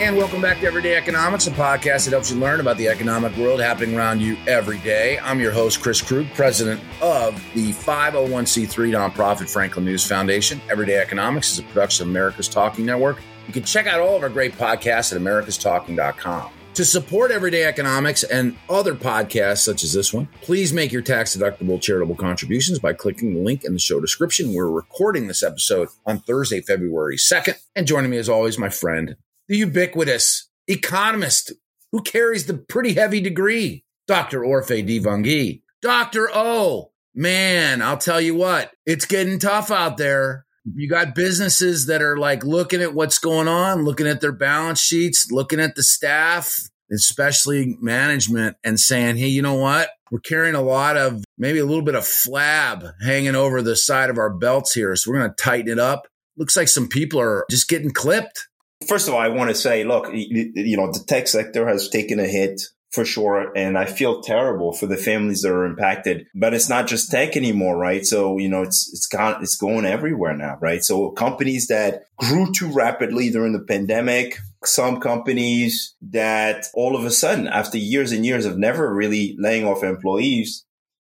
And welcome back to Everyday Economics, a podcast that helps you learn about the economic world happening around you every day. I'm your host, Chris Krug, president of the 501c3 nonprofit Franklin News Foundation. Everyday Economics is a production of America's Talking Network. You can check out all of our great podcasts at americastalking.com. To support Everyday Economics and other podcasts such as this one, please make your tax deductible charitable contributions by clicking the link in the show description. We're recording this episode on Thursday, February 2nd. And joining me as always, my friend, the ubiquitous economist who carries the pretty heavy degree, Dr. Orphe Divounguy. Dr. O, man, I'll tell you what, it's getting tough out there. You got businesses that are like looking at what's going on, looking at their balance sheets, looking at the staff, especially management, and saying, hey, you know what? We're carrying a lot of maybe a little bit of flab hanging over the side of our belts here. So we're going to tighten it up. Looks like some people are just getting clipped. First of all, I want to say, look, you know, the tech sector has taken a hit for sure. And I feel terrible for the families that are impacted, but it's not just tech anymore, right? So, you know, it's, it's gone, it's going everywhere now, right? So companies that grew too rapidly during the pandemic, some companies that all of a sudden, after years and years of never really laying off employees,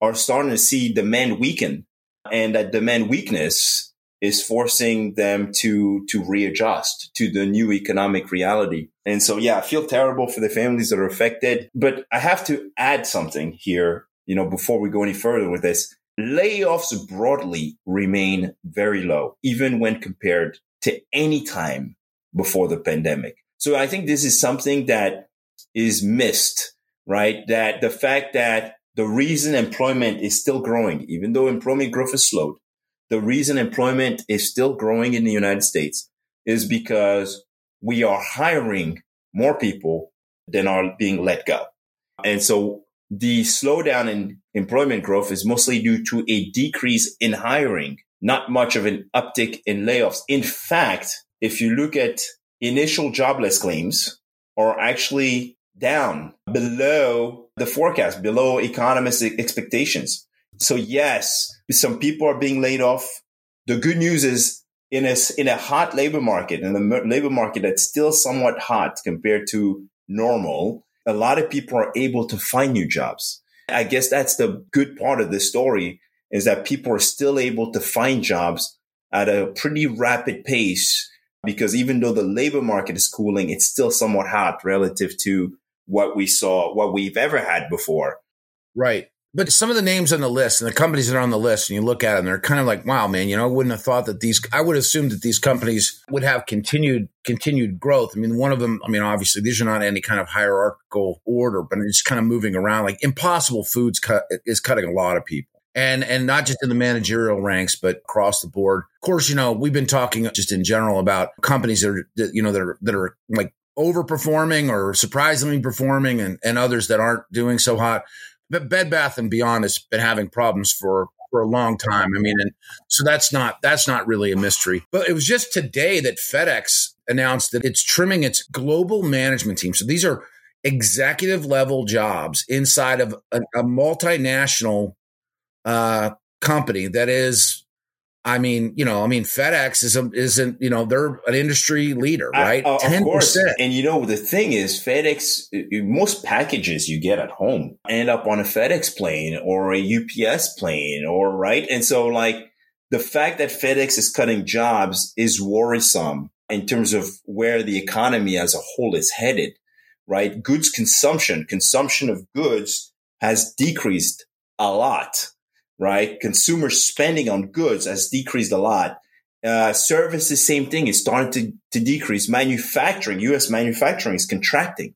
are starting to see demand weaken. And that demand weakness is forcing them to to readjust to the new economic reality. And so yeah, I feel terrible for the families that are affected, but I have to add something here, you know, before we go any further with this. Layoffs broadly remain very low, even when compared to any time before the pandemic. So I think this is something that is missed, right? That the fact that the reason employment is still growing, even though employment growth has slowed, the reason employment is still growing in the United States is because we are hiring more people than are being let go. And so the slowdown in employment growth is mostly due to a decrease in hiring, not much of an uptick in layoffs. In fact, if you look at initial jobless claims are actually down below the forecast, below economists' expectations. So yes, some people are being laid off. The good news is in a, in a hot labor market, in a labor market that's still somewhat hot compared to normal, a lot of people are able to find new jobs. I guess that's the good part of this story is that people are still able to find jobs at a pretty rapid pace because even though the labor market is cooling, it's still somewhat hot relative to what we saw, what we've ever had before. Right. But some of the names on the list and the companies that are on the list, and you look at them, they're kind of like, wow, man, you know, I wouldn't have thought that these, I would assume that these companies would have continued, continued growth. I mean, one of them, I mean, obviously these are not any kind of hierarchical order, but it's kind of moving around. Like Impossible Foods cut, is cutting a lot of people and and not just in the managerial ranks but across the board of course you know we've been talking just in general about companies that are that, you know that are that are like overperforming or surprisingly performing and and others that aren't doing so hot but Bed Bath and Beyond has been having problems for for a long time. I mean, and so that's not that's not really a mystery. But it was just today that FedEx announced that it's trimming its global management team. So these are executive level jobs inside of a, a multinational uh, company that is I mean, you know, I mean, FedEx is a, isn't, you know, they're an industry leader, right? Uh, of course. And you know, the thing is, FedEx, most packages you get at home end up on a FedEx plane or a UPS plane, or right. And so, like, the fact that FedEx is cutting jobs is worrisome in terms of where the economy as a whole is headed, right? Goods consumption, consumption of goods has decreased a lot right? Consumer spending on goods has decreased a lot. Uh, services, same thing, is starting to, to decrease. Manufacturing, U.S. manufacturing is contracting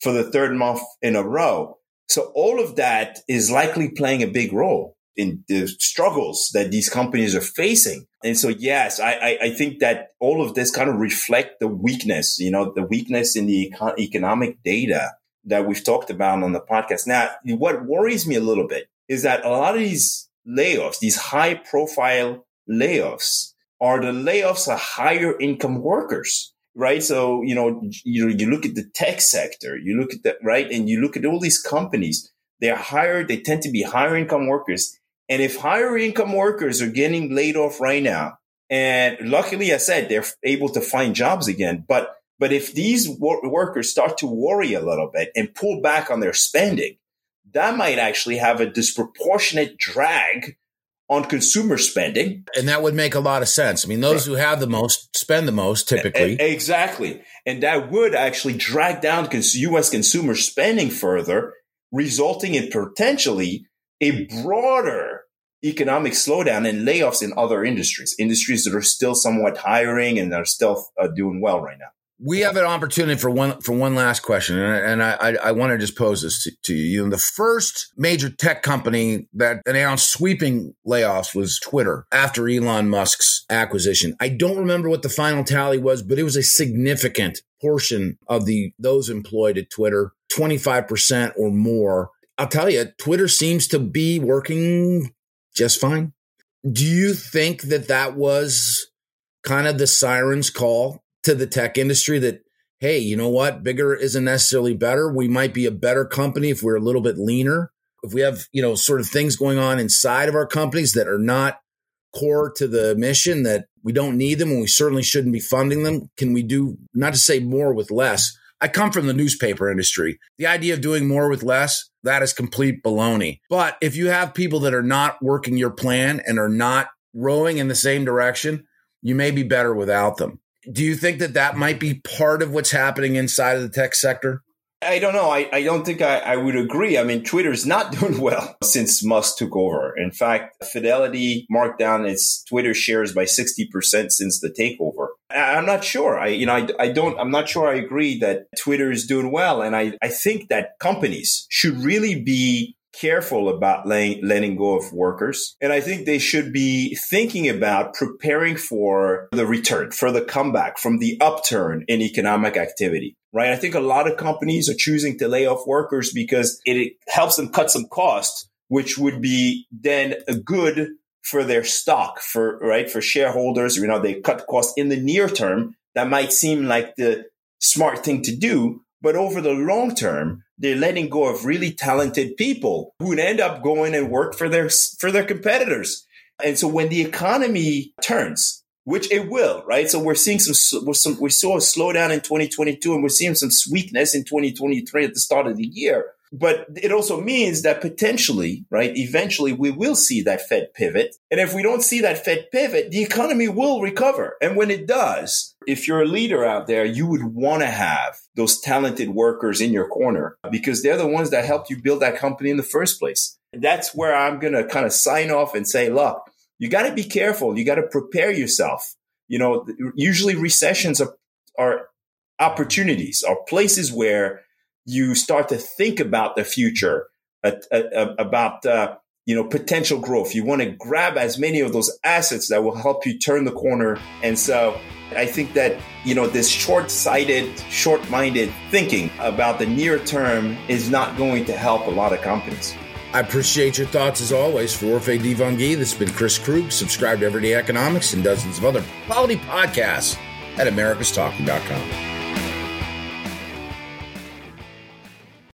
for the third month in a row. So all of that is likely playing a big role in the struggles that these companies are facing. And so, yes, I, I, I think that all of this kind of reflect the weakness, you know, the weakness in the econ- economic data that we've talked about on the podcast. Now, what worries me a little bit is that a lot of these layoffs, these high profile layoffs are the layoffs of higher income workers, right? So, you know, you, you look at the tech sector, you look at that, right? And you look at all these companies, they're higher, they tend to be higher income workers. And if higher income workers are getting laid off right now, and luckily I said they're able to find jobs again, but But if these wor- workers start to worry a little bit and pull back on their spending, that might actually have a disproportionate drag on consumer spending. And that would make a lot of sense. I mean, those who have the most spend the most typically. Exactly. And that would actually drag down US consumer spending further, resulting in potentially a broader economic slowdown and layoffs in other industries, industries that are still somewhat hiring and are still uh, doing well right now. We have an opportunity for one for one last question, and I I, I want to just pose this to, to you. The first major tech company that announced sweeping layoffs was Twitter after Elon Musk's acquisition. I don't remember what the final tally was, but it was a significant portion of the those employed at Twitter, twenty five percent or more. I'll tell you, Twitter seems to be working just fine. Do you think that that was kind of the siren's call to the tech industry that, hey, you know what? Bigger isn't necessarily better. We might be a better company if we're a little bit leaner. If we have, you know, sort of things going on inside of our companies that are not core to the mission that we don't need them and we certainly shouldn't be funding them, can we do not to say more with less? I come from the newspaper industry. The idea of doing more with less, that is complete baloney. But if you have people that are not working your plan and are not rowing in the same direction, you may be better without them. Do you think that that might be part of what's happening inside of the tech sector? I don't know. I, I don't think I, I would agree. I mean, Twitter's not doing well since Musk took over. In fact, Fidelity marked down its Twitter shares by 60% since the takeover. I, I'm not sure. I, you know, I, I don't, I'm not sure I agree that Twitter is doing well. And I, I think that companies should really be careful about letting, letting go of workers. And I think they should be thinking about preparing for the return, for the comeback from the upturn in economic activity. Right. I think a lot of companies are choosing to lay off workers because it helps them cut some costs, which would be then good for their stock, for right, for shareholders. You know, they cut costs in the near term. That might seem like the smart thing to do, but over the long term, they're letting go of really talented people who would end up going and work for their for their competitors. And so when the economy turns, which it will, right? So we're seeing some, some we saw a slowdown in 2022 and we're seeing some weakness in 2023 at the start of the year. But it also means that potentially, right, eventually we will see that Fed pivot. And if we don't see that Fed pivot, the economy will recover. And when it does, if you're a leader out there, you would want to have those talented workers in your corner because they're the ones that helped you build that company in the first place. That's where I'm going to kind of sign off and say, look, you got to be careful. You got to prepare yourself. You know, usually recessions are, are opportunities, are places where you start to think about the future, uh, uh, about uh, you know potential growth. You want to grab as many of those assets that will help you turn the corner. And so, I think that you know this short-sighted, short-minded thinking about the near term is not going to help a lot of companies. I appreciate your thoughts as always. For Orphe Divounguy, this has been Chris Krug. Subscribe to Everyday Economics and dozens of other quality podcasts at americastalking.com.